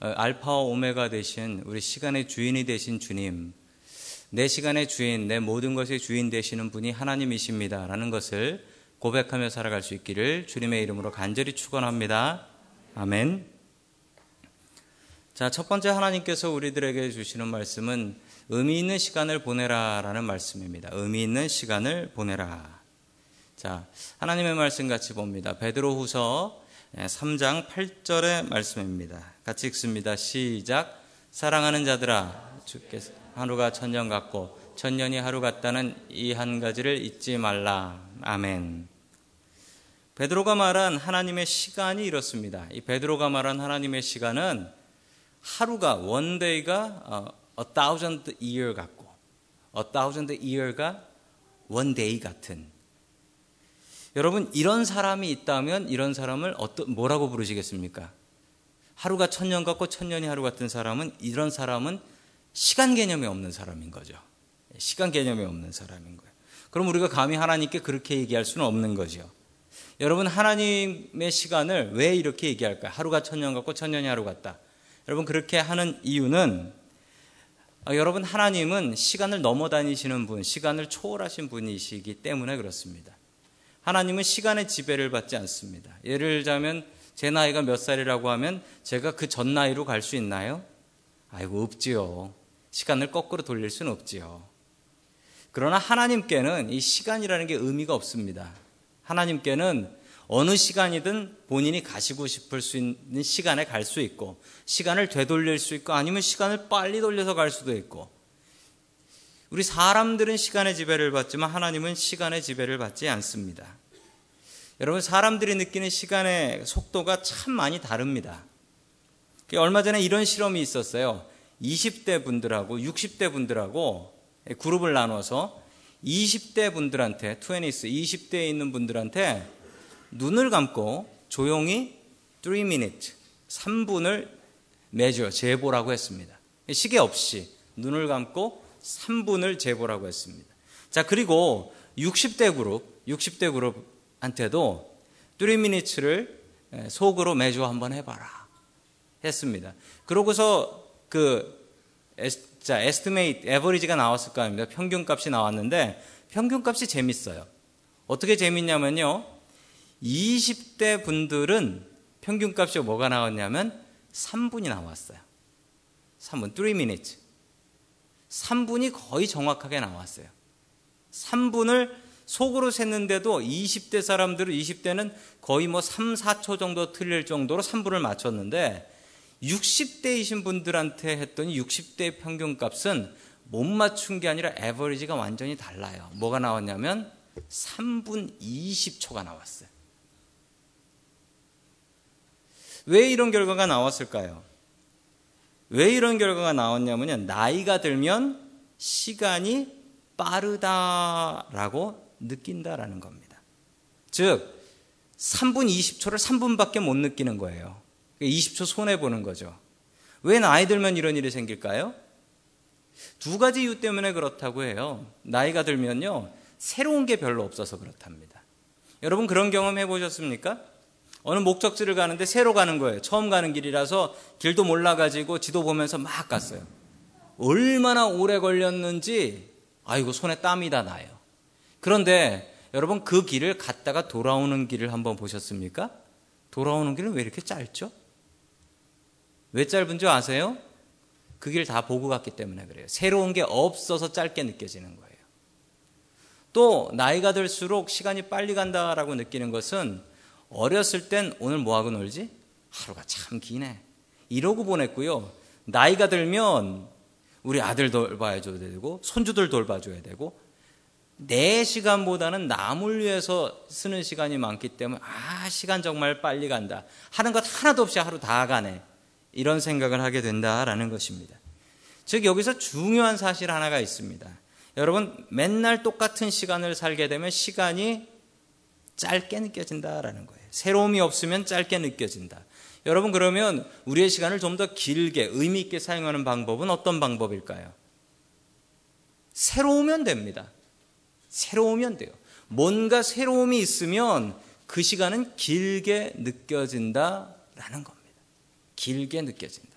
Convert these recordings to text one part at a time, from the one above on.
어, 알파와 오메가 되신 우리 시간의 주인이 되신 주님, 내 시간의 주인, 내 모든 것의 주인 되시는 분이 하나님이십니다라는 것을 고백하며 살아갈 수 있기를 주님의 이름으로 간절히 축원합니다. 아멘. 자, 첫 번째 하나님께서 우리들에게 주시는 말씀은 의미 있는 시간을 보내라라는 말씀입니다. 의미 있는 시간을 보내라. 자, 하나님의 말씀 같이 봅니다. 베드로후서 3장 8절의 말씀입니다. 같이 읽습니다. 시작. 사랑하는 자들아, 주께서 하루가 천년 같고 천년이 하루 같다는 이 한 가지를 잊지 말라. 아멘. 베드로가 말한 하나님의 시간이 이렇습니다. 이 베드로가 말한 하나님의 시간은 하루가 one day가 어, a thousand year 같고 a thousand year가 one day 같은 여러분 이런 사람이 있다면 이런 사람을 어떤 뭐라고 부르시겠습니까? 하루가 천년 같고 천년이 하루 같은 사람은 이런 사람은 시간 개념이 없는 사람인 거죠. 시간 개념이 없는 사람인 거예요. 그럼 우리가 감히 하나님께 그렇게 얘기할 수는 없는 거죠. 여러분 하나님의 시간을 왜 이렇게 얘기할까요? 하루가 천년 같고 천년이 하루 같다. 여러분 그렇게 하는 이유는 어, 여러분 하나님은 시간을 넘어 다니시는 분, 시간을 초월하신 분이시기 때문에 그렇습니다. 하나님은 시간의 지배를 받지 않습니다. 예를 들자면 제 나이가 몇 살이라고 하면 제가 그 전 나이로 갈 수 있나요? 아이고 없지요. 시간을 거꾸로 돌릴 수는 없지요. 그러나 하나님께는 이 시간이라는 게 의미가 없습니다. 하나님께는 어느 시간이든 본인이 가시고 싶을 수 있는 시간에 갈 수 있고, 시간을 되돌릴 수 있고, 아니면 시간을 빨리 돌려서 갈 수도 있고, 우리 사람들은 시간의 지배를 받지만 하나님은 시간의 지배를 받지 않습니다. 여러분, 사람들이 느끼는 시간의 속도가 참 많이 다릅니다. 얼마 전에 이런 실험이 있었어요. 20대 분들하고 60대 분들하고 그룹을 나눠서 20대 분들한테, 20s, 20대에 있는 분들한테 눈을 감고 조용히 3 minutes, 3분을 매주 재보라고 했습니다. 시계 없이 눈을 감고 3분을 재보라고 했습니다. 자, 그리고 60대 그룹, 60대 그룹한테도 3 minutes를 속으로 매주 한번 해봐라. 했습니다. 그러고서 그, 자, estimate, average가 나왔을 거 아닙니까? 평균 값이 나왔는데, 평균 값이 재밌어요. 어떻게 재밌냐면요. 20대 분들은 평균 값이 뭐가 나왔냐면 3분이 나왔어요. 3분, 3 minutes. 3분이 거의 정확하게 나왔어요. 3분을 속으로 셌는데도 20대 사람들은 20대는 거의 뭐 3, 4초 정도 틀릴 정도로 3분을 맞췄는데 60대이신 분들한테 했더니 60대 평균 값은 못 맞춘 게 아니라 에버리지가 완전히 달라요. 뭐가 나왔냐면 3분 20초가 나왔어요. 왜 이런 결과가 나왔을까요? 왜 이런 결과가 나왔냐면요. 나이가 들면 시간이 빠르다라고 느낀다라는 겁니다. 즉, 3분 20초를 3분밖에 못 느끼는 거예요. 20초 손해보는 거죠. 왜 나이 들면 이런 일이 생길까요? 두 가지 이유 때문에 그렇다고 해요. 나이가 들면요. 새로운 게 별로 없어서 그렇답니다. 여러분 그런 경험 해보셨습니까? 어느 목적지를 가는데 새로 가는 거예요. 처음 가는 길이라서 길도 몰라가지고 지도 보면서 막 갔어요. 얼마나 오래 걸렸는지, 아이고, 손에 땀이 다 나요. 그런데 여러분 그 길을 갔다가 돌아오는 길을 한번 보셨습니까? 돌아오는 길은 왜 이렇게 짧죠? 왜 짧은 줄 아세요? 그 길 다 보고 갔기 때문에 그래요. 새로운 게 없어서 짧게 느껴지는 거예요. 또 나이가 들수록 시간이 빨리 간다라고 느끼는 것은 어렸을 땐 오늘 뭐하고 놀지? 하루가 참 기네. 이러고 보냈고요. 나이가 들면 우리 아들 돌봐줘야 되고 손주들 돌봐줘야 되고 내 시간보다는 남을 위해서 쓰는 시간이 많기 때문에 아 시간 정말 빨리 간다 하는 것 하나도 없이 하루 다 가네 이런 생각을 하게 된다라는 것입니다. 즉 여기서 중요한 사실 하나가 있습니다. 여러분 맨날 똑같은 시간을 살게 되면 시간이 짧게 느껴진다라는 거예요. 새로움이 없으면 짧게 느껴진다. 여러분 그러면 우리의 시간을 좀 더 길게 의미 있게 사용하는 방법은 어떤 방법일까요? 새로우면 됩니다. 새로우면 돼요. 뭔가 새로움이 있으면 그 시간은 길게 느껴진다라는 겁니다. 길게 느껴진다.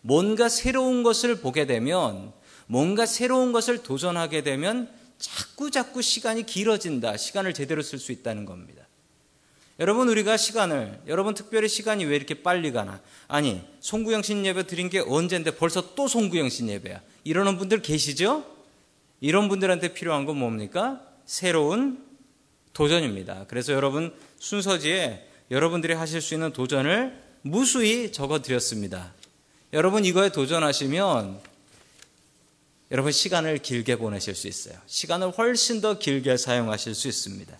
뭔가 새로운 것을 보게 되면 뭔가 새로운 것을 도전하게 되면 자꾸 자꾸 시간이 길어진다. 시간을 제대로 쓸 수 있다는 겁니다. 여러분 우리가 시간을 여러분 특별히 시간이 왜 이렇게 빨리 가나? 아니 송구영신 예배 드린 게 언젠데 벌써 또 송구영신 예배야. 이러는 분들 계시죠? 이런 분들한테 필요한 건 뭡니까? 새로운 도전입니다. 그래서 여러분 순서지에 여러분들이 하실 수 있는 도전을 무수히 적어 드렸습니다. 여러분 이거에 도전하시면 여러분 시간을 길게 보내실 수 있어요. 시간을 훨씬 더 길게 사용하실 수 있습니다.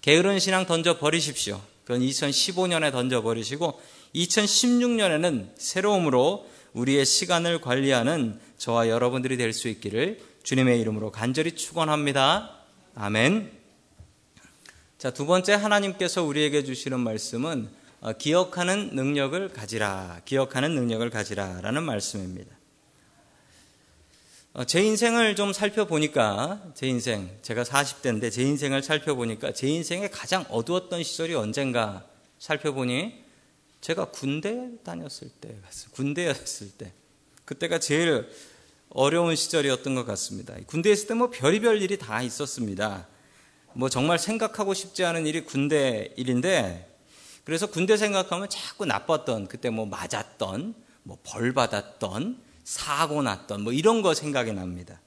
게으른 신앙 던져 버리십시오. 그건 2015년에 던져 버리시고 2016년에는 새로움으로 우리의 시간을 관리하는 저와 여러분들이 될 수 있기를 주님의 이름으로 간절히 축원합니다. 아멘. 자, 두 번째 하나님께서 우리에게 주시는 말씀은 어, 기억하는 능력을 가지라. 기억하는 능력을 가지라라는 말씀입니다. 어, 제 인생을 좀 살펴보니까 제 인생 제가 40대인데 제 인생을 살펴보니까 제 인생의 가장 어두웠던 시절이 언젠가 살펴보니 제가 군대 다녔을 때 군대였을 때 그때가 제일 어려운 시절이었던 것 같습니다. 군대에 있을 때 뭐 별의별 일이 다 있었습니다. 뭐 정말 생각하고 싶지 않은 일이 군대 일인데 그래서 군대 생각하면 자꾸 나빴던 그때 뭐 맞았던 뭐 벌 받았던 사고 났던 뭐 이런 거 생각이 납니다.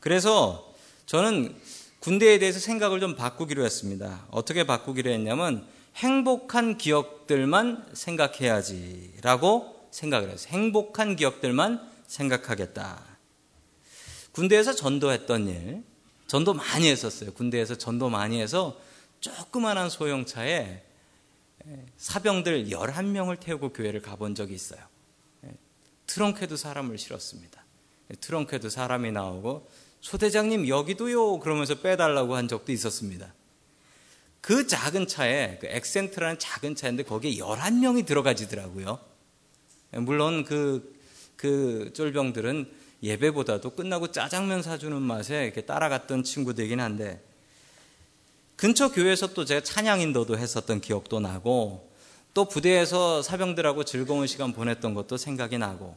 그래서 저는 군대에 대해서 생각을 좀 바꾸기로 했습니다. 어떻게 바꾸기로 했냐면 행복한 기억들만 생각해야지라고 생각을 했어요. 행복한 기억들만 생각하겠다. 군대에서 전도했던 일, 전도 많이 했었어요. 군대에서 전도 많이 해서 조그만한 소형차에 사병들 11명을 태우고 교회를 가본 적이 있어요. 트렁크에도 사람을 실었습니다. 트렁크에도 사람이 나오고 소대장님 여기도요 그러면서 빼달라고 한 적도 있었습니다. 그 작은 차에 그 엑센트라는 작은 차인데 거기에 11명이 들어가지더라고요. 물론 그, 그 쫄병들은 예배보다도 끝나고 짜장면 사주는 맛에 이렇게 따라갔던 친구들이긴 한데 근처 교회에서 또 제가 찬양 인도도 했었던 기억도 나고 또 부대에서 사병들하고 즐거운 시간 보냈던 것도 생각이 나고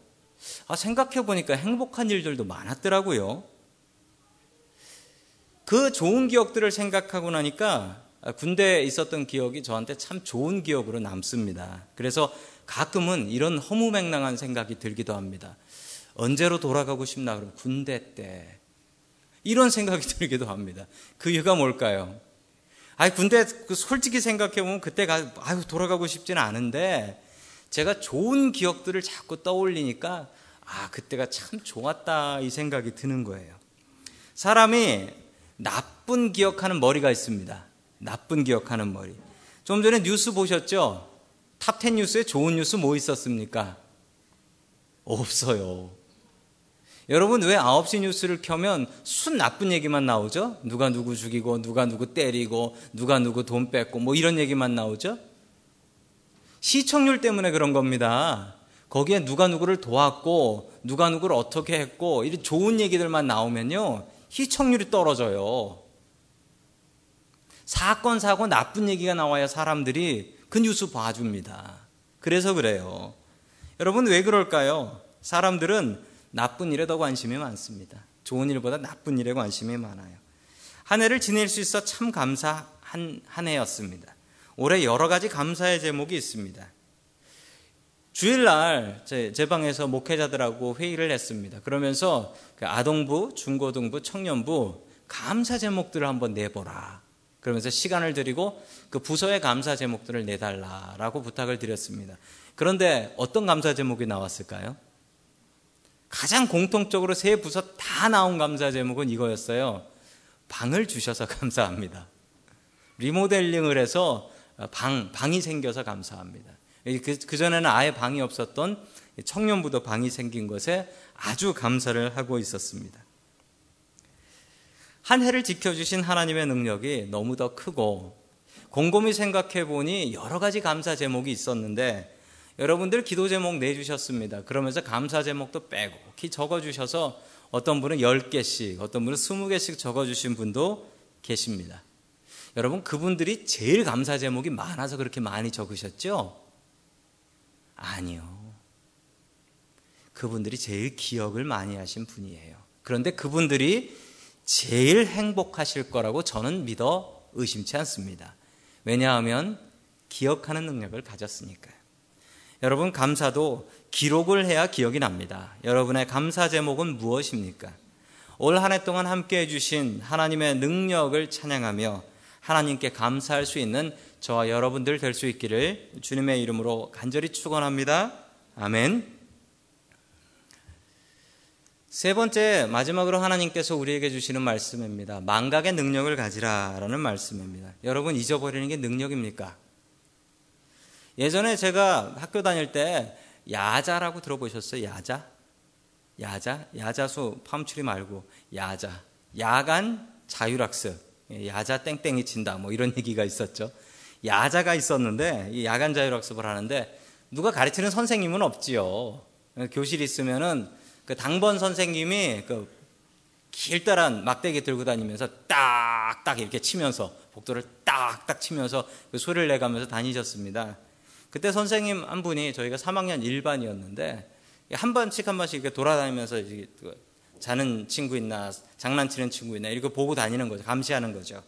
아, 생각해 보니까 행복한 일들도 많았더라고요. 그 좋은 기억들을 생각하고 나니까 군대에 있었던 기억이 저한테 참 좋은 기억으로 남습니다. 그래서 가끔은 이런 허무맹랑한 생각이 들기도 합니다. 언제로 돌아가고 싶나 그러면 군대 때 이런 생각이 들기도 합니다. 그 이유가 뭘까요? 아니 군대 그 솔직히 생각해 보면 그때 가 아유 돌아가고 싶지는 않은데 제가 좋은 기억들을 자꾸 떠올리니까 아 그때가 참 좋았다 이 생각이 드는 거예요. 사람이 나쁜 기억하는 머리가 있습니다. 나쁜 기억하는 머리. 좀 전에 뉴스 보셨죠? 탑10 뉴스에 좋은 뉴스 뭐 있었습니까? 없어요. 여러분 왜 9시 뉴스를 켜면 순 나쁜 얘기만 나오죠? 누가 누구 죽이고 누가 누구 때리고 누가 누구 돈 뺏고 뭐 이런 얘기만 나오죠? 시청률 때문에 그런 겁니다. 거기에 누가 누구를 도왔고 누가 누구를 어떻게 했고 이런 좋은 얘기들만 나오면요. 시청률이 떨어져요. 사건 사고 나쁜 얘기가 나와야 사람들이 그 뉴스 봐줍니다. 그래서 그래요. 여러분 왜 그럴까요? 사람들은 나쁜 일에 더 관심이 많습니다. 좋은 일보다 나쁜 일에 관심이 많아요. 한 해를 지낼 수 있어 참 감사한 한 해였습니다. 올해 여러 가지 감사의 제목이 있습니다. 주일날 제, 제 방에서 목회자들하고 회의를 했습니다. 그러면서 그 아동부, 중고등부, 청년부 감사 제목들을 한번 내보라. 그러면서 시간을 드리고 그 부서의 감사 제목들을 내달라라고 부탁을 드렸습니다. 그런데 어떤 감사 제목이 나왔을까요? 가장 공통적으로 세 부서 다 나온 감사 제목은 이거였어요. 방을 주셔서 감사합니다. 리모델링을 해서 방, 방이 생겨서 감사합니다. 그, 그전에는 아예 방이 없었던 청년부도 방이 생긴 것에 아주 감사를 하고 있었습니다. 한 해를 지켜주신 하나님의 능력이 너무 더 크고 곰곰이 생각해 보니 여러 가지 감사 제목이 있었는데 여러분들 기도 제목 내주셨습니다. 그러면서 감사 제목도 빼고 키 적어주셔서 어떤 분은 10개씩, 어떤 분은 20개씩 적어주신 분도 계십니다. 여러분, 그분들이 제일 감사 제목이 많아서 그렇게 많이 적으셨죠? 아니요. 그분들이 제일 기억을 많이 하신 분이에요. 그런데 그분들이 제일 행복하실 거라고 저는 믿어 의심치 않습니다. 왜냐하면 기억하는 능력을 가졌으니까요. 여러분, 감사도 기록을 해야 기억이 납니다. 여러분의 감사 제목은 무엇입니까? 올 한 해 동안 함께 해주신 하나님의 능력을 찬양하며 하나님께 감사할 수 있는 저와 여러분들 될 수 있기를 주님의 이름으로 간절히 축원합니다. 아멘. 세 번째 마지막으로 하나님께서 우리에게 주시는 말씀입니다. 망각의 능력을 가지라라는 말씀입니다. 여러분 잊어버리는 게 능력입니까? 예전에 제가 학교 다닐 때 야자라고 들어보셨어요? 야자? 야자? 야자수 팜추리 말고 야자. 야간 자율학습. 야자 땡땡이 친다. 뭐 이런 얘기가 있었죠. 야자가 있었는데 이 야간 자율학습을 하는데 누가 가르치는 선생님은 없지요. 교실 있으면은 그 당번 선생님이 그 길다란 막대기 들고 다니면서 딱딱 이렇게 치면서 복도를 딱딱 치면서 그 소리를 내가면서 다니셨습니다. 그때 선생님 한 분이 저희가 3학년 1반이었는데 한 번씩 한 번씩 이렇게 돌아다니면서 그 자는 친구 있나 장난치는 친구 있나 이렇게 보고 다니는 거죠. 감시하는 거죠.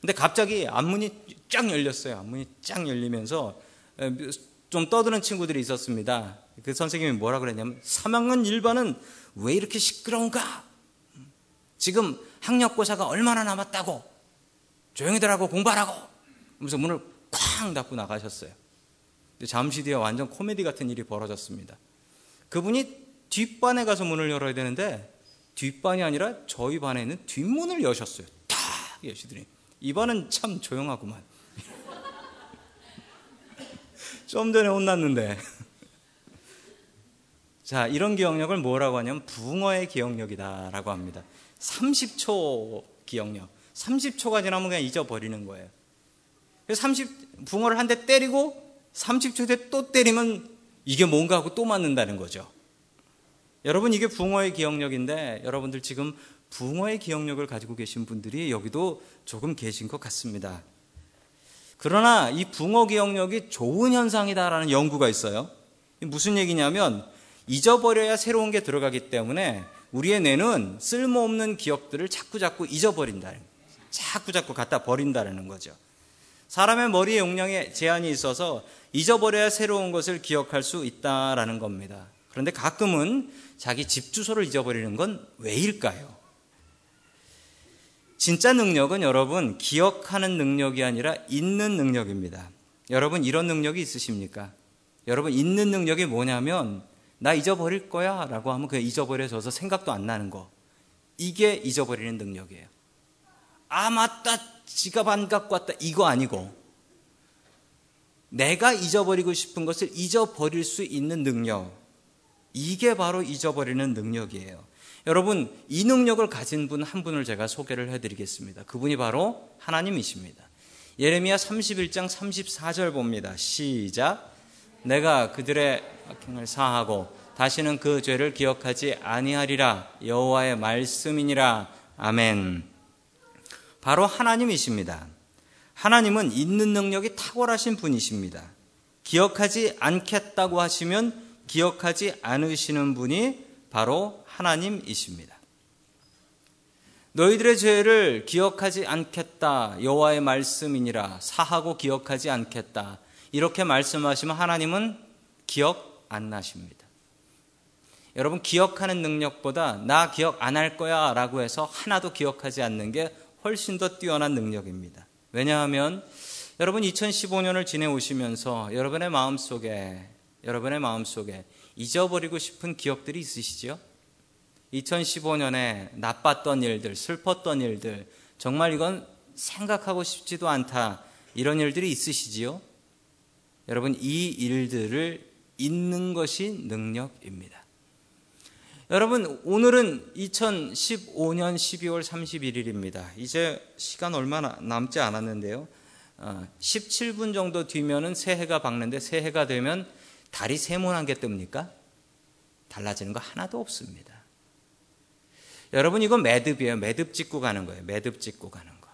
근데 갑자기 앞문이 쫙 열렸어요. 앞문이 쫙 열리면서 좀 떠드는 친구들이 있었습니다. 그 선생님이 뭐라 그랬냐면 3학년 1반은 왜 이렇게 시끄러운가? 지금 학력고사가 얼마나 남았다고? 조용히들 하고 공부하라고! 하면서 문을 쾅 닫고 나가셨어요. 잠시 뒤에 완전 코미디 같은 일이 벌어졌습니다. 그분이 뒷반에 가서 문을 열어야 되는데 뒷반이 아니라 저희 반에 있는 뒷문을 여셨어요. 탁 여시더니 이 반은 참 조용하구만. 좀 전에 혼났는데 자, 이런 기억력을 뭐라고 하냐면 붕어의 기억력이다라고 합니다. 30초 기억력. 30초가 지나면 그냥 잊어버리는 거예요. 30, 붕어를 한 대 때리고 30초 뒤에 또 때리면 이게 뭔가 하고 또 맞는다는 거죠. 여러분, 이게 붕어의 기억력인데 여러분들 지금 붕어의 기억력을 가지고 계신 분들이 여기도 조금 계신 것 같습니다. 그러나 이 붕어 기억력이 좋은 현상이다라는 연구가 있어요. 무슨 얘기냐면 잊어버려야 새로운 게 들어가기 때문에 우리의 뇌는 쓸모없는 기억들을 자꾸자꾸 잊어버린다. 자꾸자꾸 갖다 버린다는 거죠. 사람의 머리의 용량에 제한이 있어서 잊어버려야 새로운 것을 기억할 수 있다라는 겁니다. 그런데 가끔은 자기 집 주소를 잊어버리는 건 왜일까요? 진짜 능력은 여러분 기억하는 능력이 아니라 있는 능력입니다. 여러분 이런 능력이 있으십니까? 여러분 있는 능력이 뭐냐면 나 잊어버릴 거야 라고 하면 그냥 잊어버려져서 생각도 안 나는 거. 이게 잊어버리는 능력이에요. 아, 맞다. 지갑 안 갖고 왔다. 이거 아니고. 내가 잊어버리고 싶은 것을 잊어버릴 수 있는 능력. 이게 바로 잊어버리는 능력이에요. 여러분, 이 능력을 가진 분 한 분을 제가 소개를 해드리겠습니다. 그분이 바로 하나님이십니다. 예레미야 31장 34절 봅니다. 시작. 내가 그들의 악행을 사하고 다시는 그 죄를 기억하지 아니하리라 여호와의 말씀이니라 아멘. 바로 하나님이십니다. 하나님은 있는 능력이 탁월하신 분이십니다. 기억하지 않겠다고 하시면 기억하지 않으시는 분이 바로 하나님이십니다. 너희들의 죄를 기억하지 않겠다 여호와의 말씀이니라 사하고 기억하지 않겠다 이렇게 말씀하시면 하나님은 기억 안 나십니다. 여러분 기억하는 능력보다 나 기억 안 할 거야 라고 해서 하나도 기억하지 않는 게 훨씬 더 뛰어난 능력입니다. 왜냐하면 여러분 2015년을 지내오시면서 여러분의 마음속에 여러분의 마음속에 잊어버리고 싶은 기억들이 있으시죠? 2015년에 나빴던 일들, 슬펐던 일들, 정말 이건 생각하고 싶지도 않다. 이런 일들이 있으시지요? 여러분, 이 일들을 잊는 것이 능력입니다. 여러분, 오늘은 2015년 12월 31일입니다. 이제 시간 얼마 남지 않았는데요. 17분 어, 정도 뒤면은 새해가 밝는데 새해가 되면 달이 세모난 게 뜹니까? 달라지는 거 하나도 없습니다. 여러분, 이거 매듭이에요. 매듭 찍고 가는 거예요. 매듭 찍고 가는 거.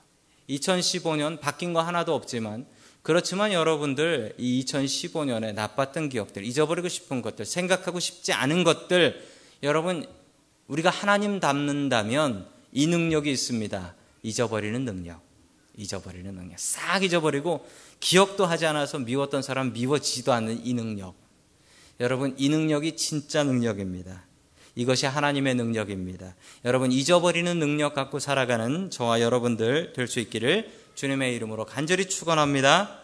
2015년 바뀐 거 하나도 없지만 그렇지만 여러분들 이 2015년에 나빴던 기억들, 잊어버리고 싶은 것들, 생각하고 싶지 않은 것들, 여러분 우리가 하나님 닮는다면 이 능력이 있습니다. 잊어버리는 능력. 잊어버리는 능력. 싹 잊어버리고 기억도 하지 않아서 미웠던 사람 미워지도 않는 이 능력. 여러분, 이 능력이 진짜 능력입니다. 이것이 하나님의 능력입니다. 여러분, 잊어버리는 능력 갖고 살아가는 저와 여러분들 될 수 있기를 주님의 이름으로 간절히 축원합니다.